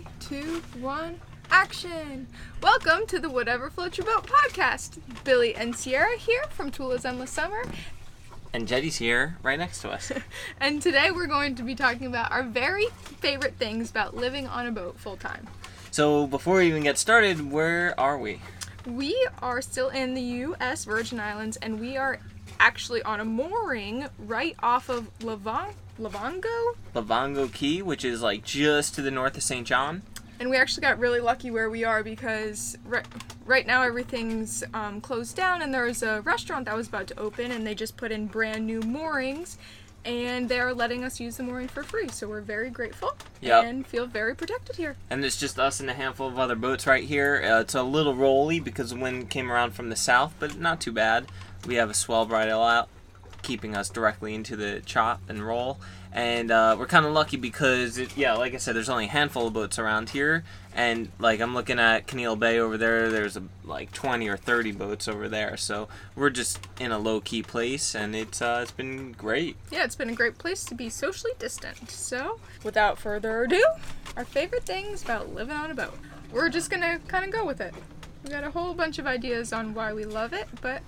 Three, two, one, action! Welcome to the Whatever Floats Your Boat podcast. Billy and Sierra here from Tula's Endless Summer, And Jetty's here, right next to us. and today we're going to be talking about our very favorite things about living on a boat full time. so before we even get started, where are we? We are still in the U.S. Virgin Islands, and we are actually on a mooring right off of Lavon- Lovango. Lovango Cay, which is like just to the north of St. John. And we actually got really lucky where we are because right, right now everything's um, closed down, and there's a restaurant that was about to open, and they just put in brand new moorings, and they're letting us use the mooring for free. So we're very grateful Yep. and feel very protected here. And it's just us and a handful of other boats right here. Uh, it's a little rolly because the wind came around from the south, but not too bad. We have a swell bridle out, keeping us directly into the chop and roll. And uh, we're kind of lucky because, it, yeah, like I said, there's only a handful of boats around here. And like I'm looking at Caneel Bay over there, there's a, like 20 or 30 boats over there. So we're just in a low key place, and it's uh, it's been great. Yeah, it's been a great place to be socially distant. So, without further ado, our favorite things about living on a boat. We're just gonna kind of go with it. We got a whole bunch of ideas on why we love it, but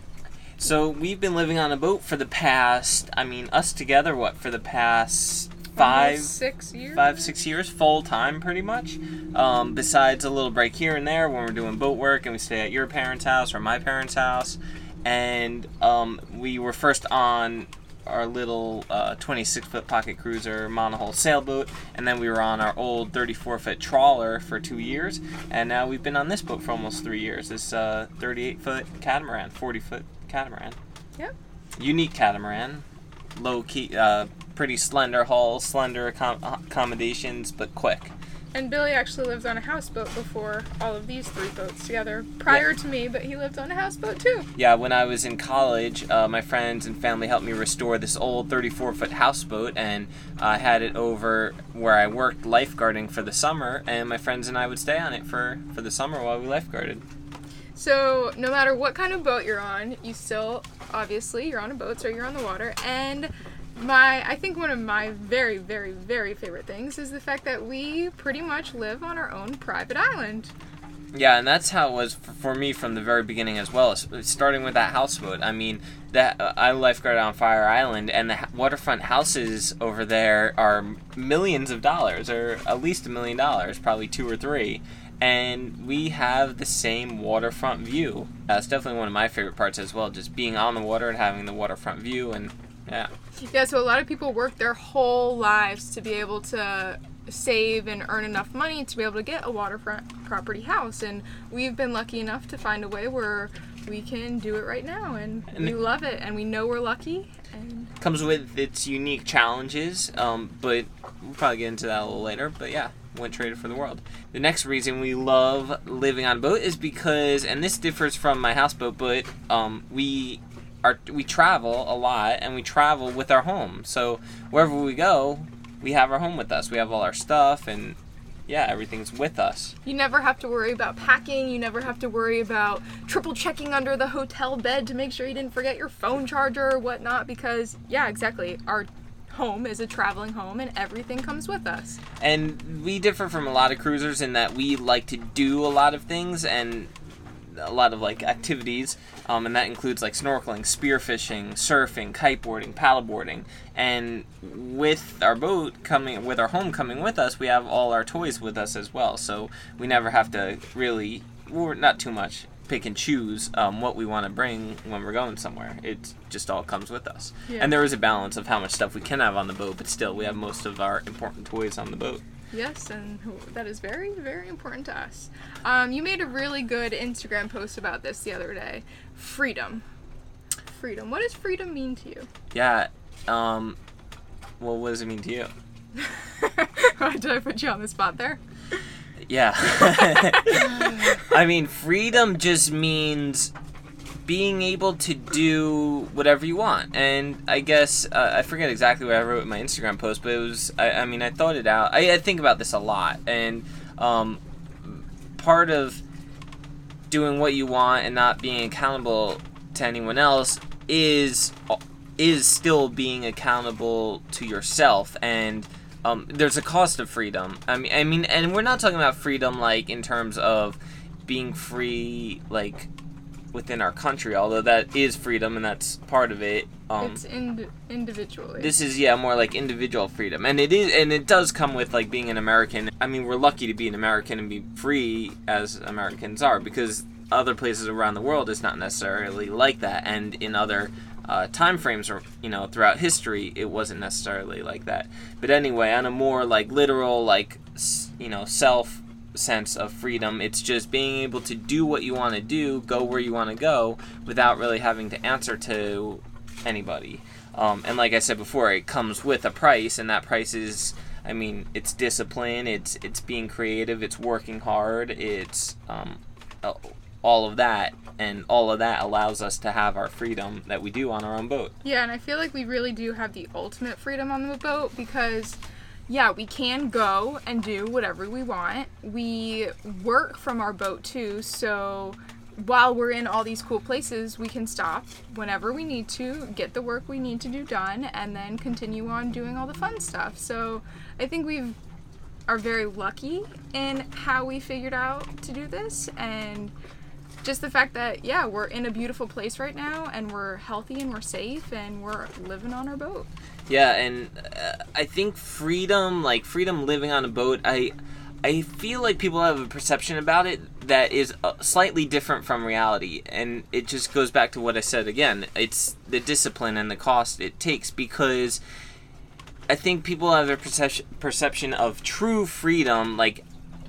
So we've been living on a boat for the past, I mean, us together, what, for the past five, almost six years. five, six years, full time, pretty much. Um, besides a little break here and there when we're doing boat work and we stay at your parents' house or my parents' house. And um, we were first on our little uh, 26 foot pocket cruiser monohull sailboat, and then we were on our old 34 foot trawler for two years, and now we've been on this boat for almost three years. This uh, 38 foot catamaran, 40 foot catamaran. Yep. Unique catamaran, low key, uh, pretty slender hull, slender accom- accommodations, but quick. And Billy actually lived on a houseboat before all of these three boats together, prior to me, but he lived on a houseboat too. Yeah, when I was in college, uh, my friends and family helped me restore this old 34 foot houseboat, and I had it over where I worked lifeguarding for the summer, and my friends and I would stay on it for, for the summer while we lifeguarded. So, no matter what kind of boat you're on, you still, obviously, you're on a boat, so you're on the water. And my, I think one of my very, very, very favorite things is the fact that we pretty much live on our own private island. Yeah, and that's how it was for, me from the very beginning as well. Starting with that houseboat. I mean, that uh, I lifeguarded on Fire Island, and the waterfront houses over there are millions of dollars, or at least a million dollars, probably two or three. And we have the same waterfront view. That's definitely one of my favorite parts as well, just being on the water and having the waterfront view. And yeah, Yeah, so a lot of people work their whole lives to be able to save and earn enough money to be able to get a waterfront property house. And we've been lucky enough to find a way where we can do it right now. And, And we love it. And we know we're lucky. And comes with its unique challenges, um, but we'll probably get into that a little later. But yeah, went traded for the world. The next reason we love living on a boat is because, and this differs from my houseboat, but um, we are we travel a lot and we travel with our home. So wherever we go, we have our home with us. We have all our stuff and yeah, everything's with us. You never have to worry about packing. You never have to worry about triple checking under the hotel bed to make sure you didn't forget your phone charger or whatnot because, yeah, exactly. Our home is a traveling home and everything comes with us. And we differ from a lot of cruisers in that we like to do a lot of things and a lot of like activities, um, and that includes like snorkeling, spearfishing, surfing, kiteboarding, paddleboarding. And with our boat coming, with our home coming with us, we have all our toys with us as well. So we never have to really, or not too much, pick and choose um, what we want to bring when we're going somewhere. It just all comes with us. Yeah. And there is a balance of how much stuff we can have on the boat, but still, we have most of our important toys on the boat. Yes, and that is very, very important to us. Um, you made a really good Instagram post about this the other day. Freedom. Freedom. What does freedom mean to you? Yeah. Um. Well, what does it mean to you? Did I put you on the spot there? Yeah. I mean, freedom just means being able to do whatever you want. And I guess uh, I forget exactly what I wrote in my Instagram post, but it was. I, I mean, I thought it out. I, I think about this a lot, and um, part of doing what you want and not being accountable to anyone else is is still being accountable to yourself and um, there's a cost of freedom. I mean, I mean, and we're not talking about freedom like in terms of being free, like within our country. Although that is freedom, and that's part of it. Um, it's ind- individually. this is yeah more like individual freedom, and it is, and it does come with like being an American. I mean, we're lucky to be an American and be free as Americans are because other places around the world is not necessarily like that, and in other uh, time frames or you know throughout history it wasn't necessarily like that. But anyway on a more like literal like you know self sense of freedom it's just being able to do what you want to do go where you want to go without really having to answer to anybody. Um, and like i said before it comes with a price and that price is i mean it's discipline it's it's being creative it's working hard it's um, all of that and all of that allows us to have our freedom that we do on our own boat Yeah, and I feel like we really do have the ultimate freedom on the boat because, yeah, we can go and do whatever we want. We work from our boat too, so while we're in all these cool places, we can stop whenever we need to, get the work we need to do done, and then continue on doing all the fun stuff. So I think we've are very lucky in how we figured out to do this and just the fact that yeah we're in a beautiful place right now and we're healthy and we're safe and we're living on our boat Yeah, and uh, I think freedom, like freedom living on a boat, I I feel like people have a perception about it that is uh, slightly different from reality, and it just goes back to what I said again. It's the discipline and the cost it takes because I think people have a perception perception of true freedom, like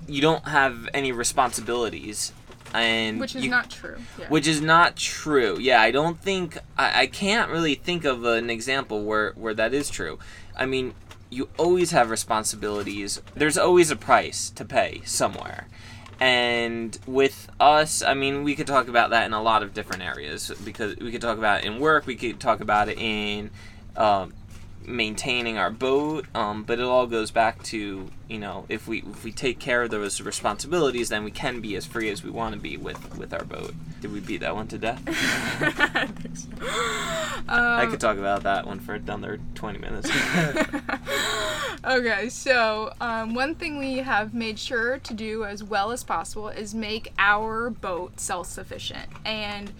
you don't have any responsibilities, and which is you, not true yeah. which is not true. Yeah, I don't think I, I can't really think of an example where where that is true. I mean, you always have responsibilities. There's always a price to pay somewhere. And with us, I mean, we could talk about that in a lot of different areas because we could talk about it in work, we could talk about it in um, maintaining our boat, um, but it all goes back to you know if we if we take care of those responsibilities, then we can be as free as we want to be with with our boat. Did we beat that one to death? I Um, could talk about that one for another twenty minutes. okay so um, one thing we have made sure to do as well as possible is make our boat self-sufficient and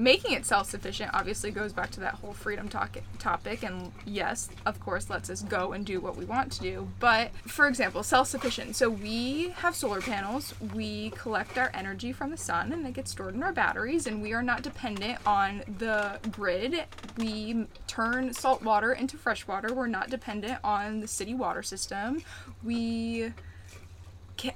making it self-sufficient obviously goes back to that whole freedom talk- topic and yes of course lets us go and do what we want to do but for example self-sufficient. So we have solar panels we collect our energy from the sun and it gets stored in our batteries and we are not dependent on the grid. We turn salt water into fresh water. We're not dependent on the city water system. We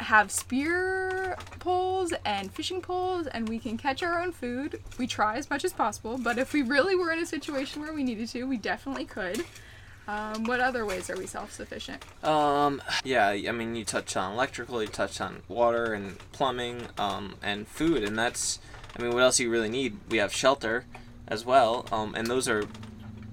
have spear poles and fishing poles and we can catch our own food. We try as much as possible, but if we really were in a situation where we needed to, we definitely could. Um, what other ways are we self-sufficient? um, yeah, I mean, you touched on electrical, you touched on water and plumbing, um, and food, and that's, I mean, what else do you really need? We have shelter as well, um, and those are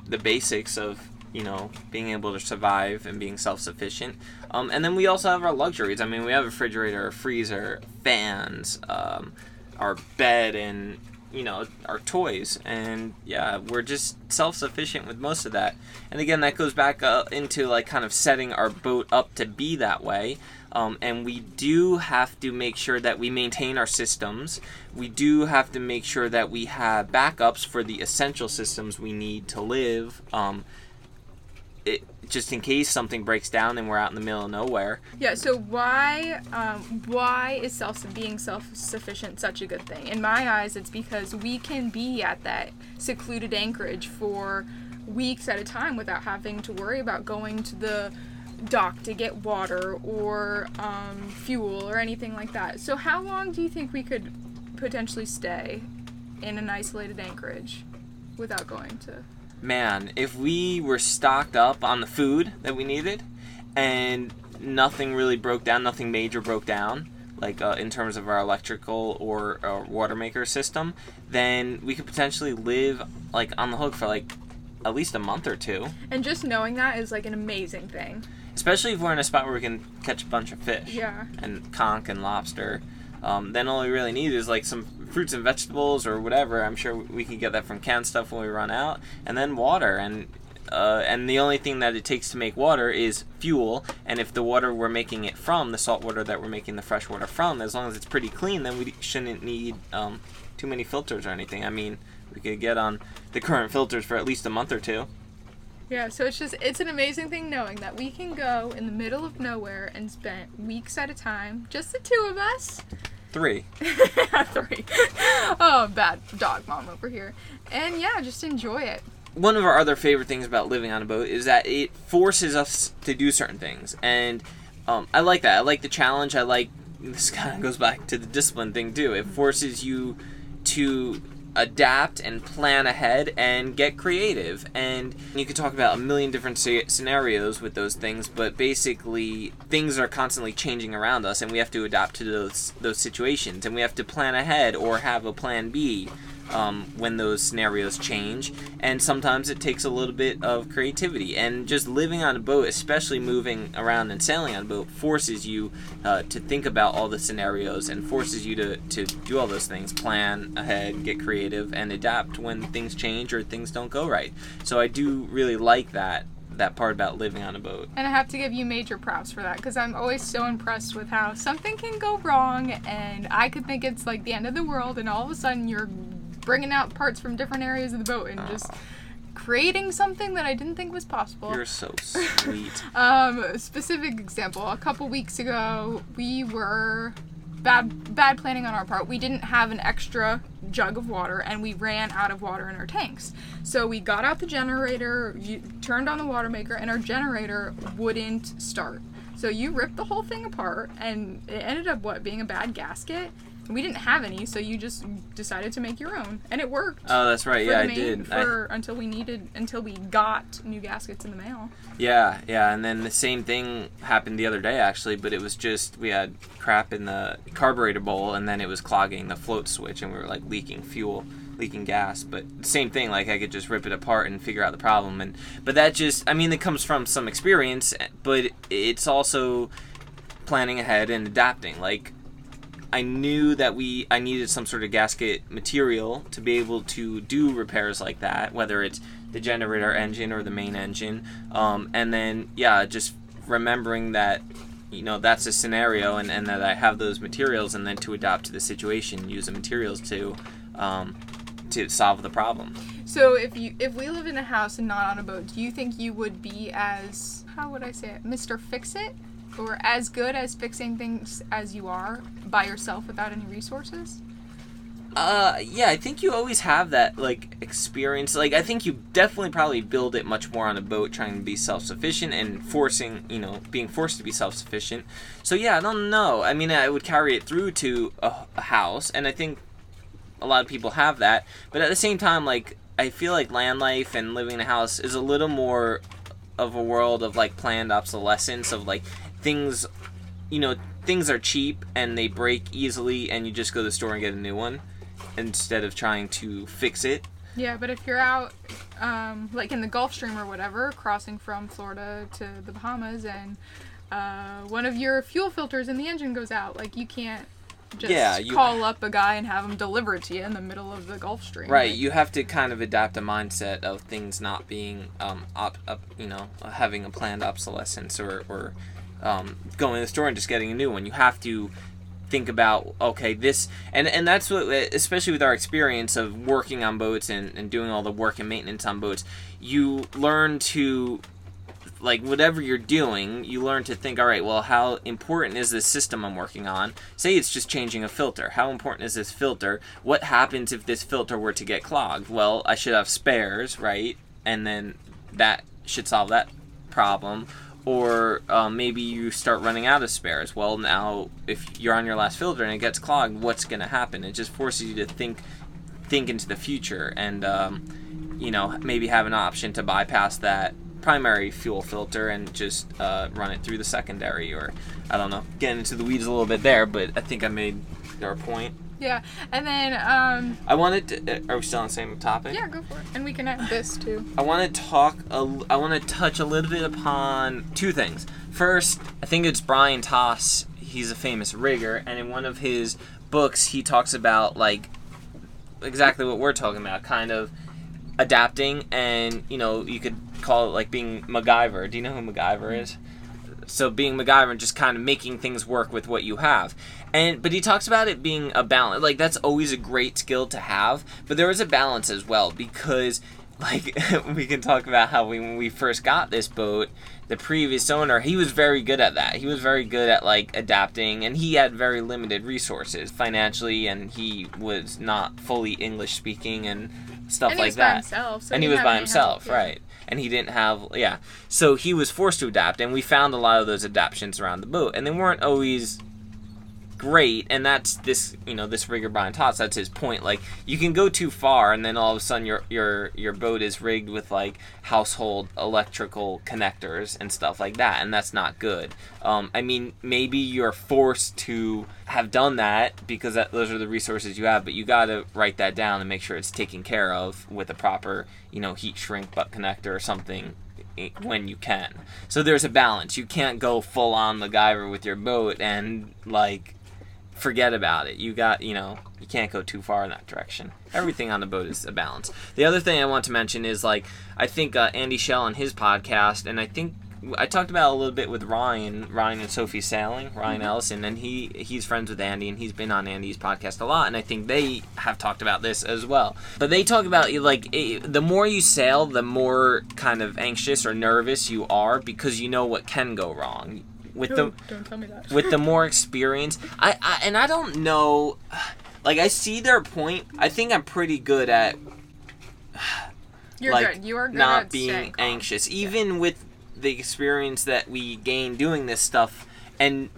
the basics of you know being able to survive and being self-sufficient. Um, and then we also have our luxuries. I mean, we have a refrigerator, a freezer, fans, um, our bed, and you know our toys. And yeah, we're just self-sufficient with most of that. And again, that goes back uh, into like kind of setting our boat up to be that way. Um, and we do have to make sure that we maintain our systems. We do have to make sure that we have backups for the essential systems we need to live. Um, just in case something breaks down and we're out in the middle of nowhere. Yeah, so why um, why is self being self-sufficient such a good thing? In my eyes, it's because we can be at that secluded anchorage for weeks at a time without having to worry about going to the dock to get water or um, fuel or anything like that. So how long do you think we could potentially stay in an isolated anchorage without going to? Man, if we were stocked up on the food that we needed and nothing really broke down, nothing major broke down, like uh, in terms of our electrical or, or water maker system, then we could potentially live like on the hook for like at least a month or two. And just knowing that is like an amazing thing. Especially if we're in a spot where we can catch a bunch of fish. Yeah. and conch and lobster. Um, then all we really need is like some fruits and vegetables or whatever. I'm sure we can get that from canned stuff when we run out, and then water. And uh, and the only thing that it takes to make water is fuel. And if the water we're making it from, the salt water that we're making the fresh water from, as long as it's pretty clean, then we shouldn't need um, too many filters or anything. I mean, we could get on the current filters for at least a month or two. Yeah, so it's just it's an amazing thing knowing that we can go in the middle of nowhere and spend weeks at a time, just the two of us. Three. Three. Oh, bad dog mom over here. And yeah, just enjoy it. one of our other favorite things about living on a boat is that it forces us to do certain things, and um, I like that. I like the challenge. I like this kind of goes back to the discipline thing too. It forces you to adapt and plan ahead and get creative. And you could talk about a million different sce- scenarios with those things, but basically things are constantly changing around us, and we have to adapt to those those situations, and we have to plan ahead or have a plan B um, when those scenarios change. And sometimes it takes a little bit of creativity. And just living on a boat, especially moving around and sailing on a boat, forces you uh, to think about all the scenarios and forces you to, to do all those things plan ahead, get creative, and adapt when things change or things don't go right. So I do really like that. That part about living on a boat. And I have to give you major props for that because I'm always so impressed with how something can go wrong and I could think it's like the end of the world and all of a sudden you're bringing out parts from different areas of the boat and just creating something that I didn't think was possible. You're so sweet. Um, specific example. A couple weeks ago, we were bad bad planning on our part. We didn't have an extra jug of water, and we ran out of water in our tanks. So we got out the generator, you, turned on the water maker, and our generator wouldn't start. So you ripped the whole thing apart, and it ended up what being a bad gasket. We didn't have any, so you just decided to make your own, and it worked. Oh, that's right. Yeah, I did. I- For until we needed until we got new gaskets in the mail. Yeah, yeah, and then the same thing happened the other day actually, but it was just we had crap in the carburetor bowl and then it was clogging the float switch and we were like leaking fuel, leaking gas. But same thing, like I could just rip it apart and figure out the problem and but that just I mean it comes from some experience, but it's also planning ahead and adapting. Like I knew that we I needed some sort of gasket material to be able to do repairs like that, whether it's the generator engine or the main engine. Um, and then yeah, just remembering that you know that's a scenario and, and that I have those materials and then to adapt to the situation, use the materials to um, to solve the problem. So if you if we live in a house and not on a boat, do you think you would be as how would I say it, Mr. Fix It, or as good as fixing things as you are by yourself without any resources? Uh, yeah, I think you always have that like experience. Like, I think you definitely probably build it much more on a boat, trying to be self-sufficient and forcing, you know, being forced to be self-sufficient. So yeah, I don't know. I mean, I would carry it through to a, a house, and I think a lot of people have that. But at the same time, like, I feel like land life and living in a house is a little more of a world of like planned obsolescence of like things, you know, things are cheap and they break easily, and you just go to the store and get a new one instead of trying to fix it. Yeah, but if you're out, um, like in the Gulf Stream or whatever, crossing from Florida to the Bahamas, and uh, one of your fuel filters in the engine goes out, like you can't just Yeah, you- call up a guy and have him deliver it to you in the middle of the Gulf Stream. Right, you have to kind of adapt a mindset of things not being, um, op, op, you know, having a planned obsolescence or, or um, going to the store and just getting a new one. You have to think about okay this and and that's what especially with our experience of working on boats and, and doing all the work and maintenance on boats you learn to like whatever you're doing, you learn to think, all right, well, how important is this system I'm working on? Say it's just changing a filter. How important is this filter? What happens if this filter were to get clogged? Well, I should have spares, right? And then that should solve that problem. Or um, maybe you start running out of spares. Well, now if you're on your last filter and it gets clogged, what's going to happen? It just forces you to think think into the future and um, you know maybe have an option to bypass that primary fuel filter and just uh, run it through the secondary or i don't know getting into the weeds a little bit there but i think i made our point Yeah, and then um, i wanted to uh, are we still on the same topic yeah, go for it. And we can add this too. I want to talk. A, I want to touch a little bit upon two things. First, I think it's Brion Toss. He's a famous rigger, and in one of his books, he talks about like exactly what we're talking about, kind of adapting. And you know, you could call it like being MacGyver. Do you know who MacGyver is? So being MacGyver and just kind of making things work with what you have. And but he talks about it being a balance. Like that's always a great skill to have, but there is a balance as well because like we can talk about how we, when we first got this boat the previous owner he was very good at that he was very good at like adapting and he had very limited resources financially and he was not fully english speaking and stuff and he like by that. himself, so and he didn't was by himself help, yeah. right. And he didn't have yeah. So he was forced to adapt and we found a lot of those adaptations around the boat and they weren't always great and that's this you know this rigger Brion Toss that's his point like you can go too far and then all of a sudden your your your boat is rigged with like household electrical connectors and stuff like that and that's not good um, I mean maybe you're forced to have done that because that, those are the resources you have but you got to write that down and make sure it's taken care of with a proper you know heat shrink butt connector or something when you can. So there's a balance. You can't go full on MacGyver with your boat and like forget about it. You got, you know, you can't go too far in that direction. Everything on the boat is a balance. The other thing I want to mention is like I think uh, Andy Schell on his podcast, and I think I talked about it a little bit with Ryan, Ryan and Sophie Sailing, Ryan Ellison, and he he's friends with Andy, and he's been on Andy's podcast a lot, and I think they have talked about this as well. But they talk about like eh, the more you sail, the more kind of anxious or nervous you are because you know what can go wrong. With the don't tell me that. with the more experience. I, I and i don't know like i see their point. I think i'm pretty good at You're like good. You are good not at being anxious. Even with the experience that we gain doing this stuff and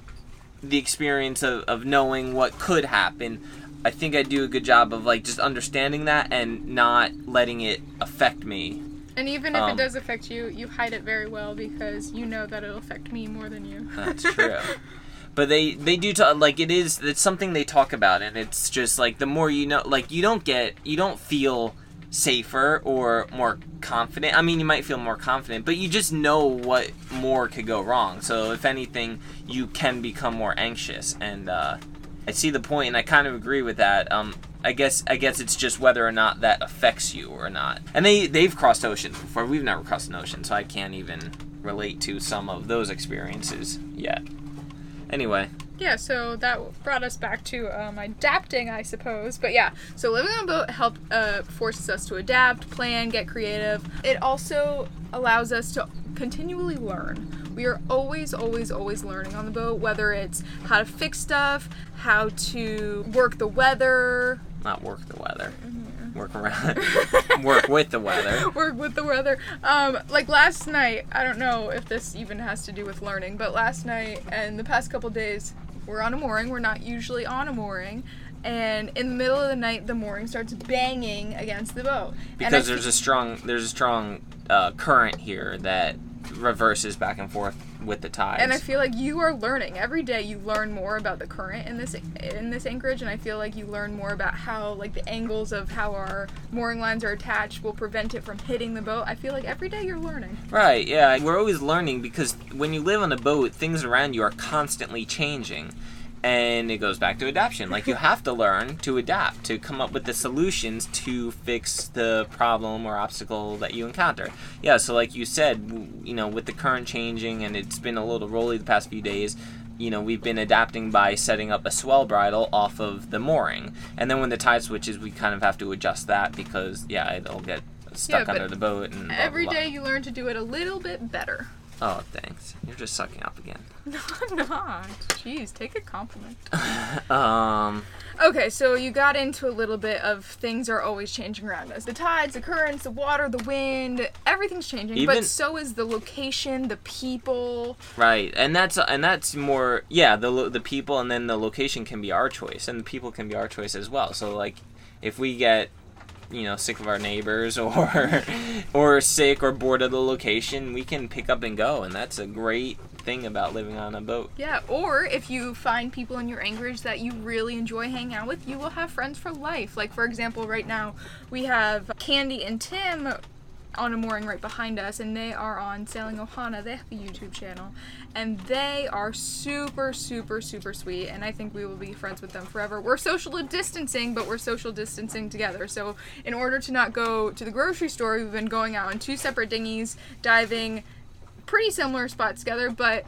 the experience of, of knowing what could happen i think i do a good job of like just understanding that and not letting it affect me And even if Um, it does affect you, you hide it very well because you know that it'll affect me more than you. That's true. but they they do talk like it is it's something they talk about and it's just like the more you know like you don't get you don't feel safer or more confident. I mean you might feel more confident, but you just know what more could go wrong. So if anything, you can become more anxious and uh I see the point and I kind of agree with that. Um I guess I guess it's just whether or not that affects you or not. And they they've crossed oceans before. We've never crossed an ocean, so I can't even relate to some of those experiences yet. Anyway, Yeah, so that brought us back to um, adapting, I suppose. But yeah, so living on a boat help uh, forces us to adapt, plan, get creative. It also allows us to continually learn. We are always, always, always learning on the boat, whether it's how to fix stuff, how to work the weather, not work the weather. Mm-hmm. Work around work with the weather. work with the weather. Um, like last night, I don't know if this even has to do with learning, but last night and the past couple days, we're on a mooring. We're not usually on a mooring. And in the middle of the night, the mooring starts banging against the boat. Because there's a strong there's a strong uh, current here that reverses back and forth with the tides. and I feel like you are learning every day. You learn more about the current in this in this anchorage, and I feel like you learn more about how like the angles of how our mooring lines are attached will prevent it from hitting the boat. I feel like every day you're learning. Right, yeah, we're always learning because when you live on a boat, things around you are constantly changing. And it goes back to adaptation. Like you have to learn to adapt, to come up with the solutions to fix the problem or obstacle that you encounter. Yeah, so like you said, you know, with the current changing and it's been a little rolly the past few days, you know, we've been adapting by setting up a swell bridle off of the mooring. And then when the tide switches, we kind of have to adjust that because yeah, it'll get stuck but under the boat and blah, Every blah, day you learn to do it a little bit better. Oh, thanks. You're just sucking up again. No, I'm not. Jeez, take a compliment. Um, Okay, so you got into a little bit of things are always changing around us. The tides, the currents, the water, the wind, everything's changing. Even- but so is the location, the people. right, and that's and that's more yeah. The lo- the people and then the location can be our choice, and the people can be our choice as well. So like, if we get you know sick of our neighbors or or sick or bored of the location, we can pick up and go, and that's a great thing about living on a boat. Yeah, or if you find people in your anchorage that you really enjoy hanging out with, you will have friends for life. Like, for example, right now we have Candy and Tim on a mooring right behind us, and they are on Sailing Ohana. They have a YouTube channel, and they are super, super, super sweet. And I think we will be friends with them forever. We're social distancing, but we're social distancing together. So in order to not go to the grocery store, we've been going out on two separate dinghies, diving pretty similar spots together, but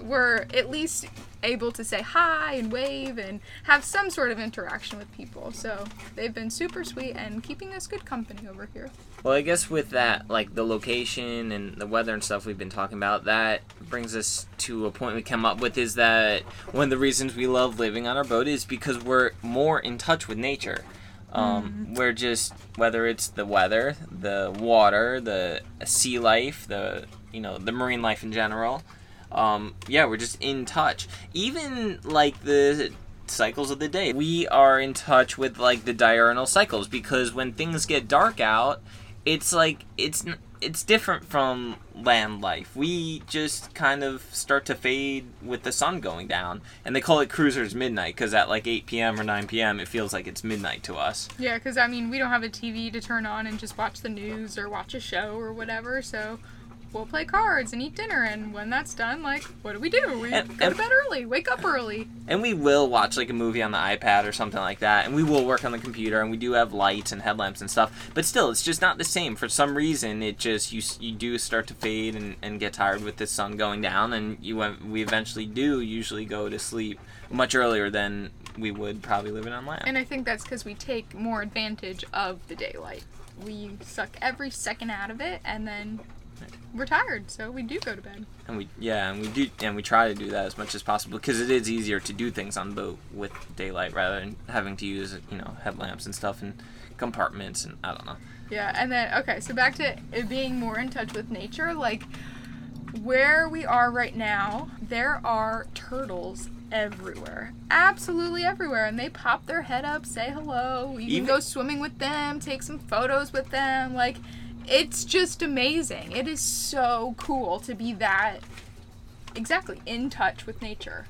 we're at least able to say hi and wave and have some sort of interaction with people. So they've been super sweet and keeping us good company over here. Well, I guess with that, like the location and the weather and stuff we've been talking about, that brings us to a point we come up with is that one of the reasons we love living on our boat is because we're more in touch with nature. Um, We're just whether it's the weather, the water, the sea life, the you know the marine life in general. Um, yeah, we're just in touch. Even like the cycles of the day, we are in touch with like the diurnal cycles because when things get dark out, it's like it's it's different from land life. We just kind of start to fade with the sun going down, and they call it cruisers midnight because at like 8 p.m. or 9 p.m. it feels like it's midnight to us. Yeah, because I mean, we don't have a TV to turn on and just watch the news or watch a show or whatever, so we'll play cards and eat dinner. And when that's done, like, what do we do? We And- go and- to bed early, wake up early. And we will watch like a movie on the iPad or something like that, and we will work on the computer, and we do have lights and headlamps and stuff. But still, it's just not the same. For some reason, it just you you do start to fade and, and get tired with the sun going down, and you we eventually do usually go to sleep much earlier than we would probably living on land. And I think that's because we take more advantage of the daylight. We suck every second out of it, and then we're tired, so we do go to bed. And we yeah, and we do and we try to do that as much as possible because it is easier to do things on the boat with daylight rather than having to use you know headlamps and stuff and compartments and I don't know. Yeah, and then okay, so back to it being more in touch with nature, like where we are right now, there are turtles everywhere. Absolutely everywhere. And they pop their head up, say hello. You Even- can go swimming with them, take some photos with them. Like it's just amazing. It is so cool to be that exactly in touch with nature.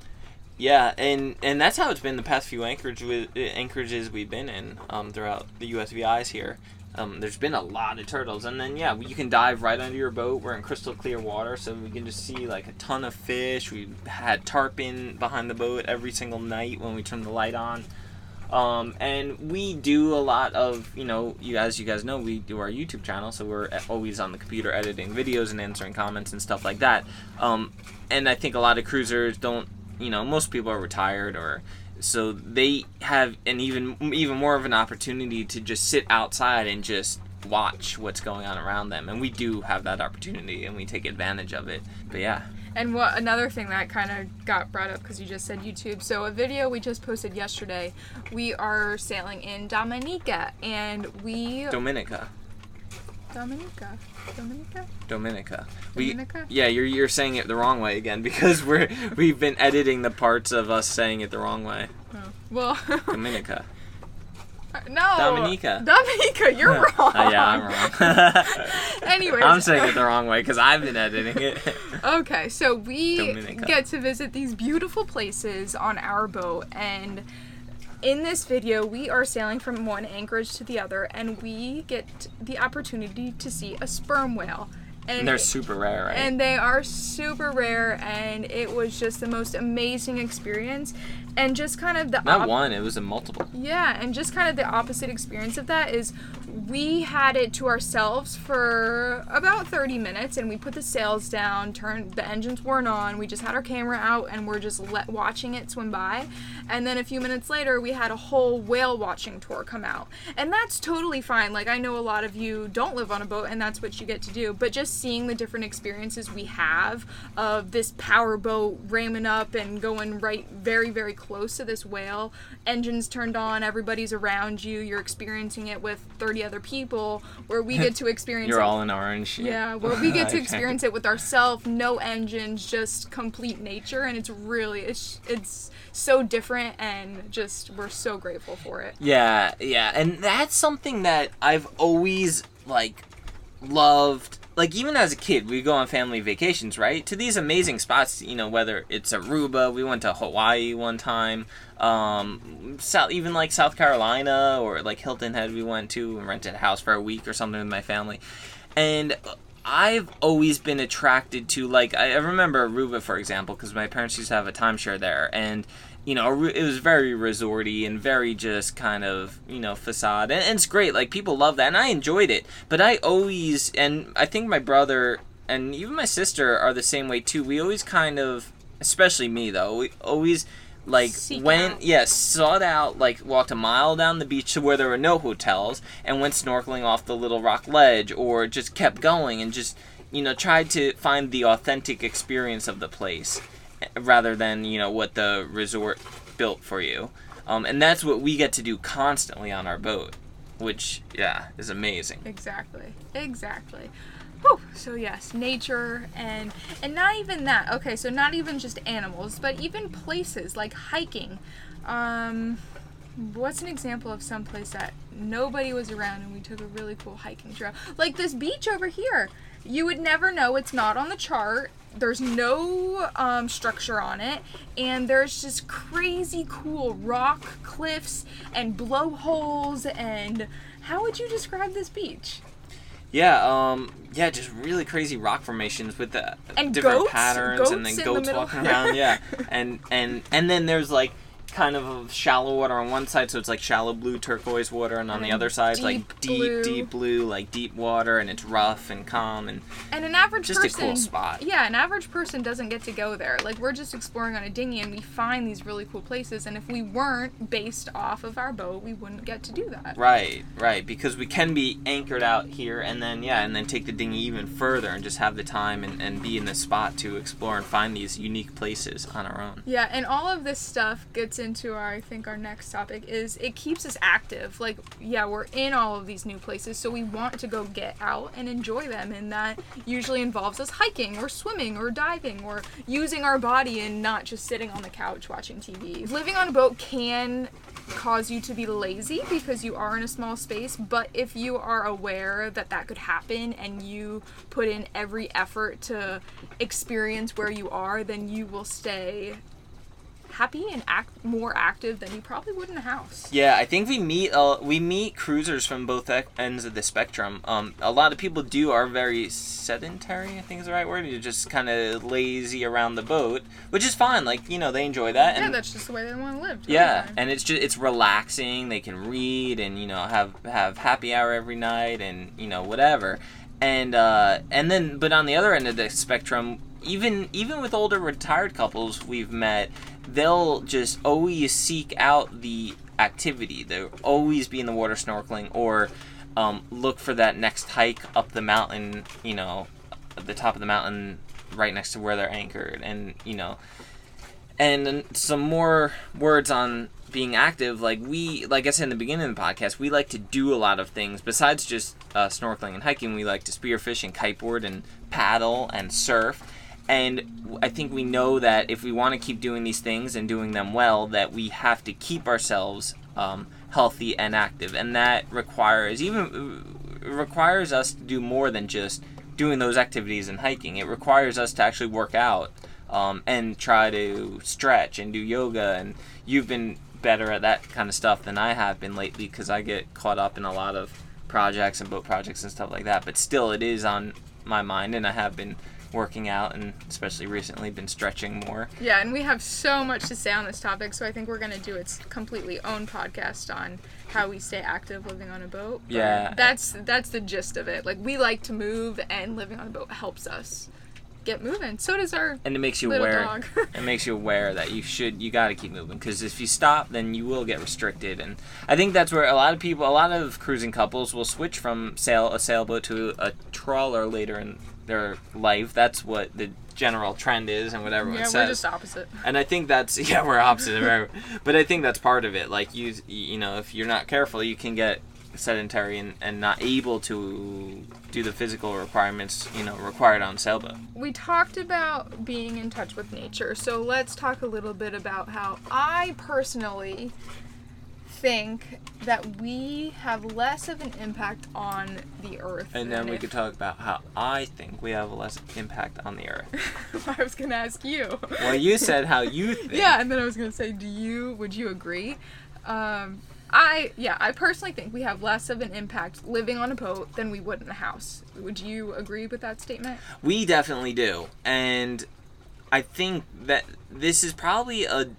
Yeah, and and that's how it's been the past few anchorage with, uh, anchorages we've been in um, throughout the USVI's here. Um, there's been a lot of turtles, and then yeah, you can dive right under your boat. We're in crystal clear water, so we can just see like a ton of fish. We had tarpon behind the boat every single night when we turn the light on. Um, and we do a lot of, you know, you as you guys know, we do our YouTube channel, so we're always on the computer editing videos and answering comments and stuff like that. Um, and I think a lot of cruisers don't, you know, most people are retired or so they have an even even more of an opportunity to just sit outside and just watch what's going on around them. And we do have that opportunity and we take advantage of it. But yeah. And what another thing that kind of got brought up because you just said YouTube. So a video we just posted yesterday. We are sailing in Dominica, and we Dominica. Dominica, Dominica. Dominica. We, Dominica? yeah, you're you're saying it the wrong way again because we're we've been editing the parts of us saying it the wrong way. Oh. Well, Dominica. No. Dominica. Dominica, you're uh, wrong. Oh yeah, I'm wrong. Anyways, I'm saying it the wrong way because I've been editing it. Okay, so we Dominica. get to visit these beautiful places on our boat, and in this video, we are sailing from one anchorage to the other, and we get the opportunity to see a sperm whale. and they're super rare, right? and they are super rare, and it was just the most amazing experience, and just kind of the Not op- one, it was a multiple. yeah, and just kind of the opposite experience of that is we had it to ourselves for about 30 minutes and we put the sails down, turned the engines weren't on, we just had our camera out and we're just let, watching it swim by. And then a few minutes later, we had a whole whale watching tour come out. And that's totally fine. Like I know a lot of you don't live on a boat and that's what you get to do, but just seeing the different experiences we have of this power boat ramming up and going right very very close to this whale engines turned on everybody's around you you're experiencing it with 30 other people where we get to experience You're it all in orange. yeah where we get to experience it with ourselves no engines just complete nature and it's really it's it's so different and just we're so grateful for it Yeah, yeah, and that's something that I've always like loved. Like even as a kid, we go on family vacations, right? To these amazing spots, you know, whether it's Aruba, we went to Hawaii one time, um, South, even like South Carolina or like Hilton Head, we went to and rented a house for a week or something with my family. and I've always been attracted to like I remember Aruba for example because my parents used to have a timeshare there and you know it was very resorty and very just kind of you know facade. And, it's great like people love that and I enjoyed it. But I always and I think my brother and even my sister are the same way too. We always kind of especially me though we always like Seek went out. yeah sought out like walked a mile down the beach to where there were no hotels and went snorkeling off the little rock ledge or just kept going and just you know tried to find the authentic experience of the place rather than you know what the resort built for you um, and that's what we get to do constantly on our boat which yeah is amazing Exactly. Exactly. Whew. So yes, nature and and not even that. Okay, so not even just animals, but even places like hiking. Um what's an example of some place that nobody was around and we took a really cool hiking trail? Like this beach over here. You would never know it's not on the chart. There's no um, structure on it, and there's just crazy cool rock cliffs and blowholes. And how would you describe this beach? Yeah, um, yeah, just really crazy rock formations with the And different goats? patterns, and then Goats the walking around. Yeah, and and and then there's like kind of shallow water on one side, so it's like shallow blue turquoise water, and on the other side, it's like deep deep, blue. deep blue, like deep water, and it's rough and calm, and And an average Just a person, cool spot. Yeah, an average person doesn't get to go there. Like we're just exploring on a dinghy, and we find these really cool places. And if we weren't based off of our boat, we wouldn't get to do that. right, right, because we can be anchored out here, and then yeah, and then take the dinghy even further, and just have the time and, and be in the spot to explore and find these unique places on our own. Yeah, and all of this stuff gets into our I think our next topic is it keeps us active. Like yeah, we're in all of these new places, so we want to go get out and enjoy them and that usually involves us hiking or swimming or diving or using our body and not just sitting on the couch watching TV. Living on a boat can cause you to be lazy because you are in a small space, but if you are aware that that could happen and you put in every effort to experience where you are, then you will stay happy and act more active than you probably would in a house. Yeah, I think we meet uh, we meet cruisers from both ends of the spectrum. Um, a lot of people do are very sedentary. I think is the right word. You're just kind of lazy around the boat, which is fine. Like you know, they enjoy that. yeah, that's just the way they want to live. yeah, and it's just it's relaxing. They can read and you know have have happy hour every night and you know whatever. And uh, and then but on the other end of the spectrum, even even with older retired couples we've met, they'll just always seek out the activity. They'll always be in the water snorkeling or um, look for that next hike up the mountain. You know, at the top of the mountain, right next to where they're anchored, and you know and some more words on being active like we like i said in the beginning of the podcast we like to do a lot of things besides just uh, snorkeling and hiking we like to spearfish and kiteboard and paddle and surf and i think we know that if we want to keep doing these things and doing them well that we have to keep ourselves um, healthy and active and that requires even requires us to do more than just doing those activities and hiking it requires us to actually work out um, and try to stretch and do yoga. And you've been better at that kind of stuff than I have been lately because I get caught up in a lot of projects and boat projects and stuff like that. But still, it is on my mind, and I have been working out and especially recently been stretching more. Yeah, and we have so much to say on this topic, so I think we're gonna do its completely own podcast on how we stay active living on a boat. But Yeah. that's that's the gist of it. Like we like to move, and living on a boat helps us get moving. So does our And it makes you aware. it makes you aware that you should you got to keep moving because if you stop then you will get restricted and i think that's where a lot of people a lot of cruising couples will switch from sail a sailboat to a trawler later in their life that's what the general trend is and what everyone yeah, says we're just opposite. and I think that's yeah we're opposite, but I think that's part of it. Like you, you know, if you're not careful, you can get sedentary and, and not able to do the physical requirements you know required on sailboat. We talked about being in touch with nature, so let's talk a little bit about how I personally think that we have less of an impact on the earth. And then we if- could talk about how I think we have less impact on the earth. I was gonna ask you. Well, you said how you think. Yeah, and then I was gonna say, do you? Would you agree? Um, I yeah, I personally think we have less of an impact living on a boat than we would in a house. Would you agree with that statement? We definitely do. And I think that this is probably a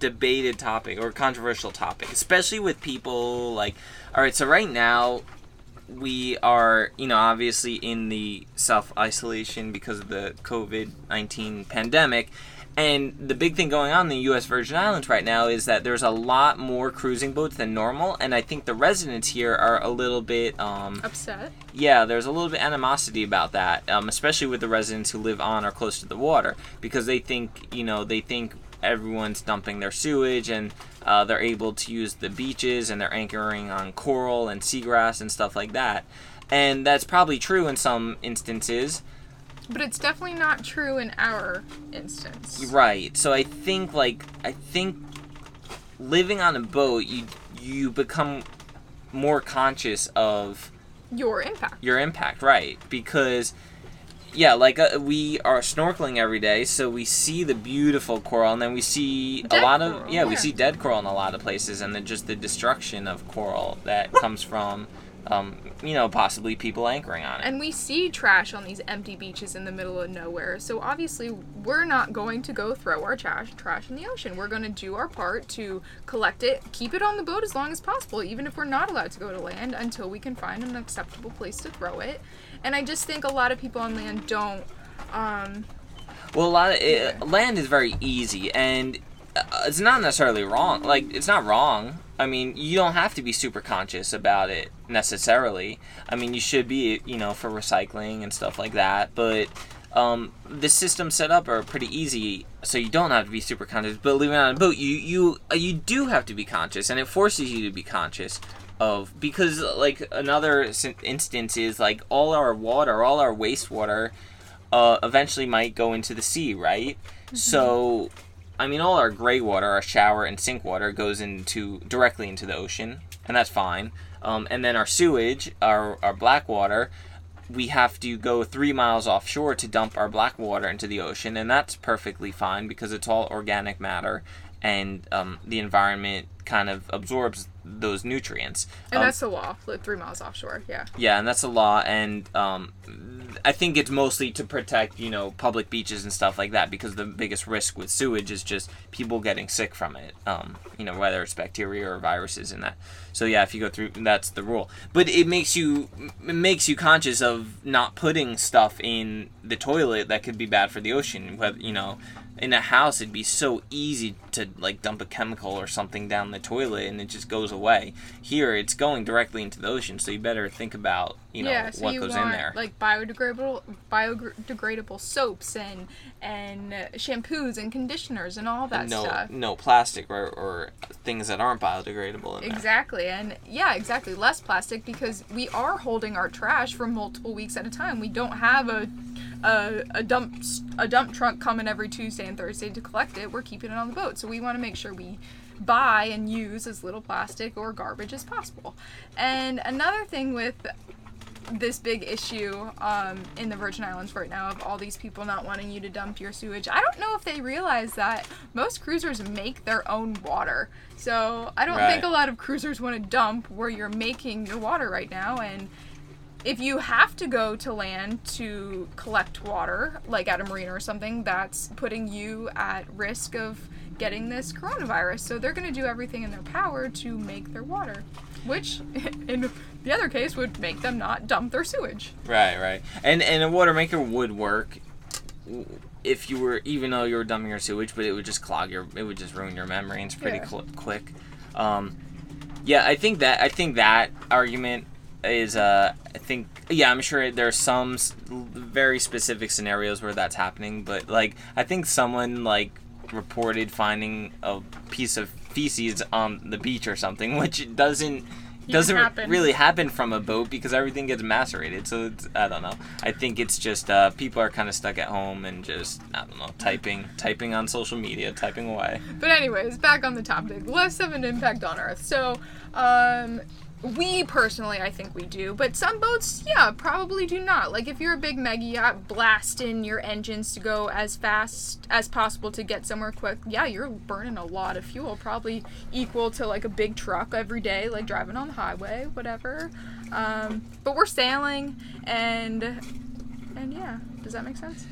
debated topic or controversial topic, especially with people like all right, so right now we are, you know, obviously in the self isolation because of the COVID 19 pandemic. And the big thing going on in the U.S. Virgin Islands right now is that there's a lot more cruising boats than normal, and I think the residents here are a little bit um, Upset? yeah, there's a little bit animosity about that, um, especially with the residents who live on or close to the water, because they think, you know, they think everyone's dumping their sewage and uh, they're able to use the beaches and they're anchoring on coral and seagrass and stuff like that. And that's probably true in some instances. But it's definitely not true in our instance. Right. So I think like I think living on a boat, you you become more conscious of Your impact. your impact, right? Because yeah, like uh, we are snorkeling every day, so we see the beautiful coral, and then we see Dead a lot of yeah, we see dead coral in a lot of places, and then just the destruction of coral that comes from, um, you know, possibly people anchoring on it. And we see trash on these empty beaches in the middle of nowhere. So obviously, we're not going to go throw our trash trash in the ocean. We're going to do our part to collect it, keep it on the boat as long as possible, even if we're not allowed to go to land until we can find an acceptable place to throw it. And I just think a lot of people on land don't. Um, Well, a lot of it, land is very easy, and uh, it's not necessarily wrong. Like it's not wrong. I mean, you don't have to be super conscious about it necessarily. I mean, you should be, you know, for recycling and stuff like that. But um, the systems set up are pretty easy, so you don't have to be super conscious. But living on a boat, you you uh, you do have to be conscious, and it forces you to be conscious of because like another instance is like all our water, all our wastewater uh, eventually might go into the sea, right? So, I mean, all our gray water, our shower and sink water, goes into directly into the ocean, and that's fine. Um, and then our sewage, our our black water, we have to go three miles offshore to dump our black water into the ocean, and that's perfectly fine because it's all organic matter, and um, the environment kind of absorbs those nutrients. and Um, that's the law. Live three miles offshore. Yeah. yeah, and that's a law, and um, I think it's mostly to protect, you know, public beaches and stuff like that, because the biggest risk with sewage is just people getting sick from it. Um, you know, whether it's bacteria or viruses and that. So yeah, if you go through, that's the rule. But it makes you it makes you conscious of not putting stuff in the toilet that could be bad for the ocean. Whether you know. In a house, it'd be so easy to like dump a chemical or something down the toilet, and it just goes away. Here, it's going directly into the ocean, so you better think about you know yeah, so what you goes want in there. like biodegradable biodegradable soaps and and shampoos and conditioners and all that no, stuff. no plastic or, or things that aren't biodegradable in there. Exactly, and yeah, exactly. Less plastic because we are holding our trash for multiple weeks at a time. We don't have a a, a dump a dump truck coming every Tuesday and Thursday to collect it. We're keeping it on the boat, so we want to make sure we buy and use as little plastic or garbage as possible. And another thing with this big issue um, in the Virgin Islands right now of all these people not wanting you to dump your sewage. I don't know if they realize that most cruisers make their own water. So I don't think a lot of cruisers want to dump where you're making your water right now. And if you have to go to land to collect water, like at a marina or something, that's putting you at risk of getting this coronavirus. So they're going to do everything in their power to make their water, which in the other case would make them not dump their sewage. Right, right. And and a water maker would work if you were even though you were dumping your sewage, but it would just clog your it would just ruin your membranes pretty Yeah. cl- quick. Um, yeah, I think that I think that argument is uh I think yeah I'm sure there's some s- very specific scenarios where that's happening, but like I think someone like reported finding a piece of feces on the beach or something, which doesn't doesn't happen. really happen from a boat because everything gets macerated. So it's, I don't know. I think it's just uh, people are kind of stuck at home and just I don't know typing typing on social media, typing away. But anyways, back on the topic. Less of an impact on Earth. So, um, we personally, I think we do, but some boats, yeah, probably do not. Like if you're a big mega yacht, blasting your engines to go as fast as possible to get somewhere quick. Yeah, you're burning a lot of fuel, probably equal to like a big truck every day, like driving on the highway, whatever. Um, but we're sailing, and and yeah, does that make sense?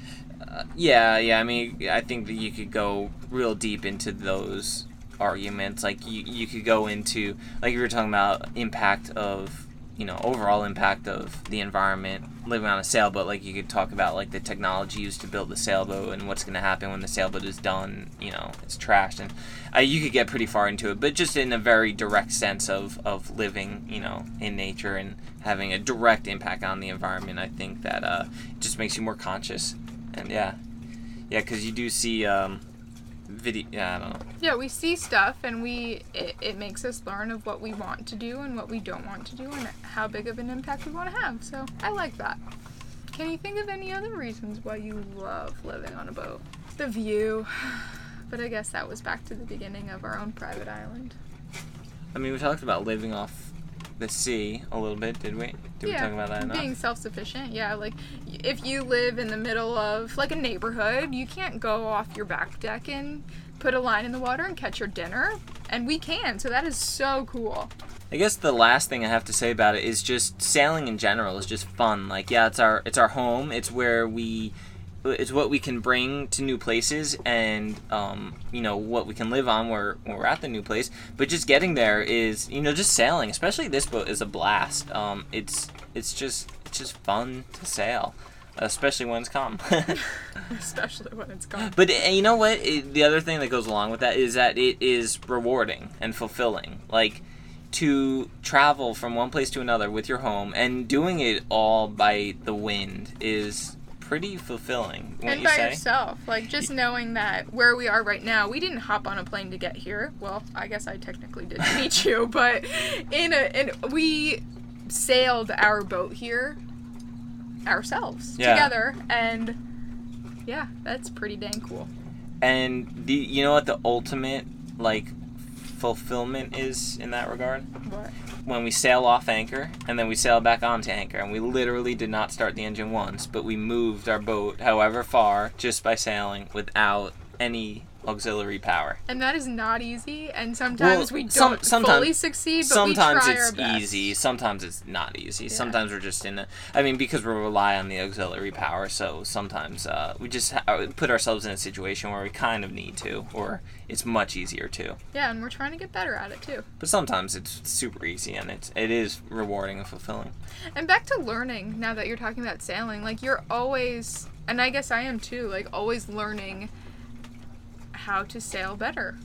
Uh, yeah, yeah. I mean, I think that you could go real deep into those arguments. Like you, you could go into like if you were talking about impact of you know overall impact of the environment living on a sailboat. Like you could talk about like the technology used to build the sailboat and what's going to happen when the sailboat is done. You know, it's trashed, and uh, you could get pretty far into it. But just in a very direct sense of of living, you know, in nature and having a direct impact on the environment, I think that uh, just makes you more conscious. And yeah, yeah, because you do see. Um, video. Yeah, I don't know. Yeah, we see stuff and we it, it makes us learn of what we want to do and what we don't want to do and how big of an impact we want to have. So I like that. Can you think of any other reasons why you love living on a boat? The view. But I guess that was back to the beginning of our own private island. I mean, we talked about living off the sea a little bit, did we? Did we talk about that enough? Being self sufficient, yeah. Like, if you live in the middle of, like, a neighborhood, you can't go off your back deck and put a line in the water and catch your dinner. And we can, so that is so cool. I guess the last thing I have to say about it is just sailing in general is just fun. Like, yeah, it's our it's our home. It's where we it's what we can bring to new places and um, you know what we can live on where, when we're at the new place. But just getting there is you know just sailing especially this boat is a blast. Um, it's it's just it's just fun to sail especially when it's calm. Especially when it's calm. But uh, you know what? It, the other thing that goes along with that is that it is rewarding and fulfilling. Like to travel from one place to another with your home and doing it all by the wind is pretty fulfilling. And by say? yourself, like just knowing that where we are right now, we didn't hop on a plane to get here. Well, I guess I technically did meet you, but in a in we sailed our boat here ourselves yeah. together, and yeah, that's pretty dang cool. And the you know what the ultimate like fulfillment is in that regard? What? When we sail off anchor and then we sail back onto anchor and we literally did not start the engine once but we moved our boat however far just by sailing without any auxiliary power. And that is not easy, and sometimes well, we don't some, fully succeed. But sometimes we try it's easy. Sometimes it's not easy. Yeah. Sometimes we're just in a. I mean, because we rely on the auxiliary power, so sometimes uh, we just ha- put ourselves in a situation where we kind of need to, or it's much easier to. Yeah, and we're trying to get better at it too. But sometimes it's super easy, and it's it is rewarding and fulfilling. And back to learning. Now that you're talking about sailing, like you're always, and I guess I am too, like always learning how to sail better.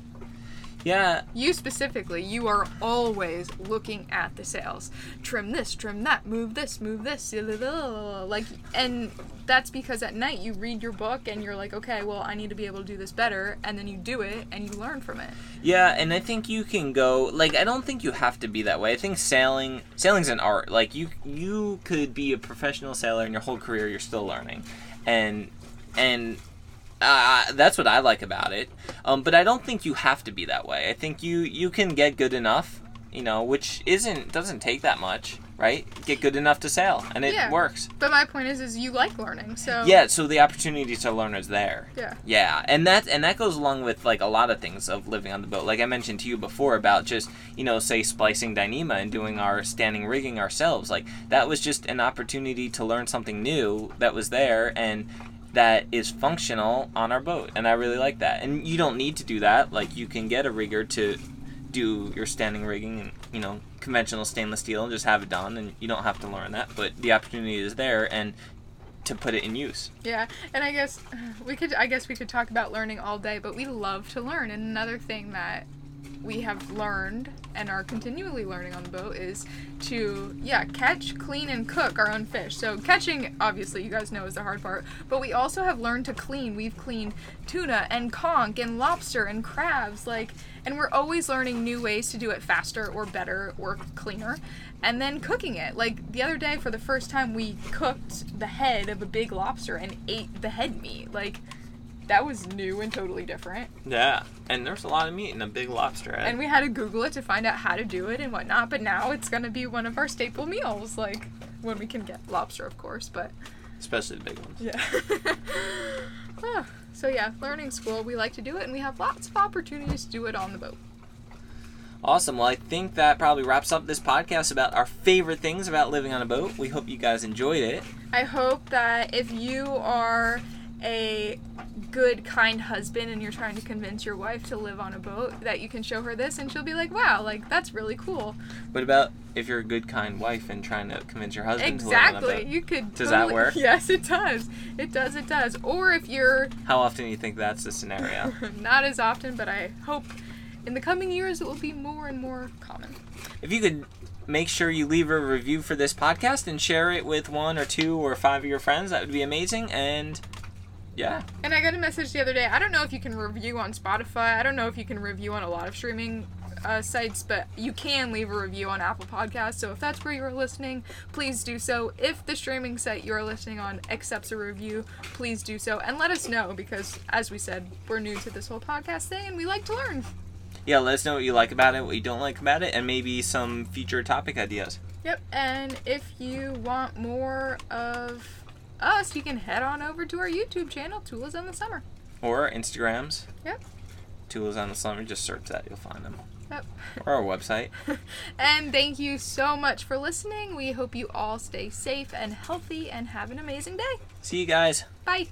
Yeah. You specifically, you are always looking at the sails. Trim this, trim that, move this, move this. Like and that's because at night you read your book and you're like, "Okay, well, I need to be able to do this better." And then you do it and you learn from it. Yeah, and I think you can go like I don't think you have to be that way. I think sailing sailing's an art. Like you you could be a professional sailor and your whole career you're still learning. And and uh, that's what I like about it. Um, but I don't think you have to be that way. I think you you can get good enough, you know, which isn't doesn't take that much, right? Get good enough to sail, and it yeah. works. But my point is, is you like learning, so yeah. So the opportunity to learn is there. Yeah. Yeah, and that and that goes along with like a lot of things of living on the boat. Like I mentioned to you before about just you know say splicing Dyneema and doing our standing rigging ourselves. Like that was just an opportunity to learn something new that was there and that is functional on our boat and i really like that. And you don't need to do that. Like you can get a rigger to do your standing rigging and you know conventional stainless steel and just have it done and you don't have to learn that but the opportunity is there and to put it in use. Yeah and i guess we could i guess we could talk about learning all day but we love to learn. And another thing that we have learned and are continually learning on the boat is to yeah catch clean and cook our own fish. So catching obviously you guys know is the hard part but we also have learned to clean. We've cleaned tuna and conch and lobster and crabs like and we're always learning new ways to do it faster or better or cleaner and then cooking it. Like the other day for the first time we cooked the head of a big lobster and ate the head meat. Like that was new and totally different. Yeah, and there's a lot of meat in a big lobster head. And we had to Google it to find out how to do it and whatnot. But now it's gonna be one of our staple meals, like when we can get lobster, of course. But especially the big ones. yeah. Ah, so yeah, learning school. We like to do it, and we have lots of opportunities to do it on the boat. Awesome. Well, I think that probably wraps up this podcast about our favorite things about living on a boat. We hope you guys enjoyed it. I hope that if you are a good, kind husband and you're trying to convince your wife to live on a boat, that you can show her this and she'll be like, wow, like that's really cool. What about if you're a good, kind wife and trying to convince your husband to live on a boat? Exactly. You could. Does that work? Yes, it does. It does. It does. Or if you're How often do you think that's the scenario? not as often, but I hope in the coming years it will be more and more common. if you could make sure you leave a review for this podcast and share it with one or two or five of your friends, that would be amazing. And yeah, And I got a message the other day. I don't know if you can review on Spotify. I don't know if you can review on a lot of streaming uh, sites, but you can leave a review on Apple Podcasts. So if that's where you're listening, please do so. If the streaming site you're listening on accepts a review, please do so. And let us know because, as we said, we're new to this whole podcast thing and we like to learn. yeah. Let us know what you like about it, what you don't like about it, and maybe some future topic ideas. Yep. And if you want more of us, you can head on over to our YouTube channel, Tula's Endless Summer. Or Instagrams. Yep. Tula's Endless Summer. Just search that, you'll find them. Yep. Or our website. and thank you so much for listening. We hope you all stay safe and healthy and have an amazing day. See you guys. Bye.